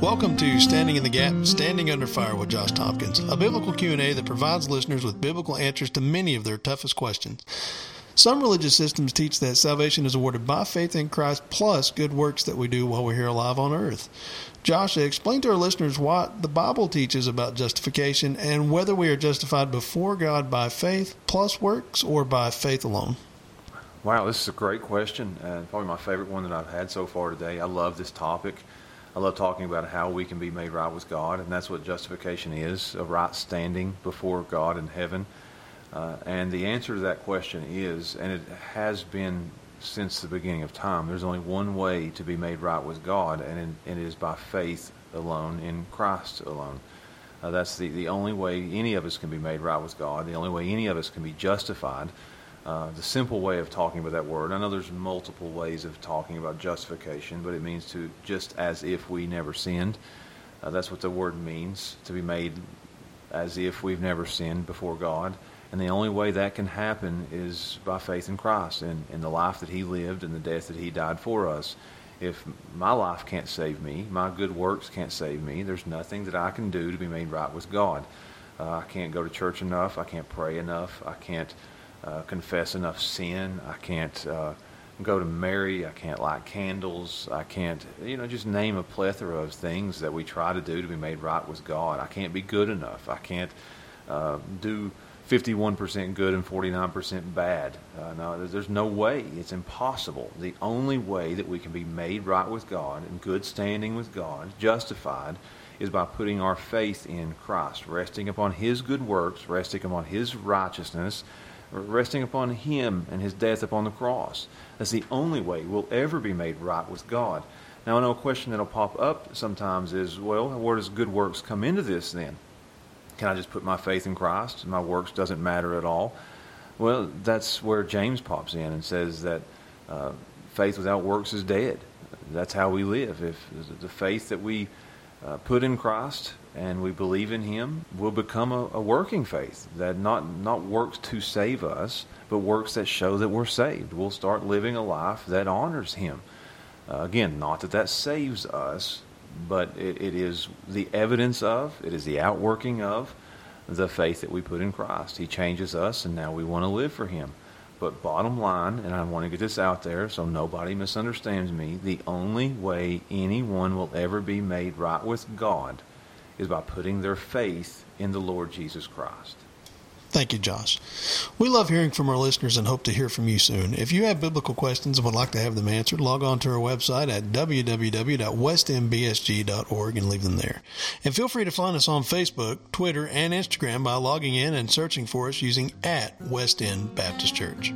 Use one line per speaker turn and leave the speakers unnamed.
Welcome to Standing in the Gap, Standing Under Fire with Josh Tompkins, a biblical Q&A that provides listeners with biblical answers to many of their toughest questions. Some religious systems teach that salvation is awarded by faith in Christ plus good works that we do while we're here alive on earth. Josh, explain to our listeners what the Bible teaches about justification and whether we are justified before God by faith plus works or by faith alone.
Wow, this is a great question, and probably my favorite one that I've had so far today. I love this topic. I love talking about how we can be made right with God, and that's what justification is a right standing before God in heaven. Uh, and the answer to that question is, and it has been since the beginning of time, there's only one way to be made right with God, and, in, and it is by faith alone, in Christ alone. Uh, that's the, the only way any of us can be made right with God, the only way any of us can be justified. Uh, the simple way of talking about that word, I know there's multiple ways of talking about justification, but it means to just as if we never sinned. Uh, that's what the word means, to be made as if we've never sinned before God. And the only way that can happen is by faith in Christ and in the life that He lived and the death that He died for us. If my life can't save me, my good works can't save me, there's nothing that I can do to be made right with God. Uh, I can't go to church enough. I can't pray enough. I can't uh, confess enough sin. I can't uh, go to Mary. I can't light candles. I can't, you know, just name a plethora of things that we try to do to be made right with God. I can't be good enough. I can't uh, do 51% good and 49% bad. Uh, no, there's no way. It's impossible. The only way that we can be made right with God, in good standing with God, justified, is by putting our faith in Christ, resting upon His good works, resting upon His righteousness, resting upon Him and His death upon the cross. That's the only way we'll ever be made right with God. Now, I know a question that'll pop up sometimes is, well, where does good works come into this then? Can I just put my faith in Christ? My works doesn't matter at all. Well, that's where James pops in and says that uh, faith without works is dead. That's how we live. If the faith that we uh, put in Christ and we believe in Him, will become a, a, working faith that not not works to save us, but works that show that we're saved. We'll start living a life that honors Him. Uh, again, not that that saves us, but it, it is the evidence of, it is the outworking of the faith that we put in Christ. He changes us, and now we want to live for Him. But bottom line, and I want to get this out there so nobody misunderstands me, the only way anyone will ever be made right with God is by putting their faith in the Lord Jesus Christ.
Thank you, Josh. We love hearing from our listeners and hope to hear from you soon. If you have biblical questions and would like to have them answered, log on to our website at www.westmbsg.org and leave them there. And feel free to find us on Facebook, Twitter, and Instagram by logging in and searching for us using at West End Baptist Church.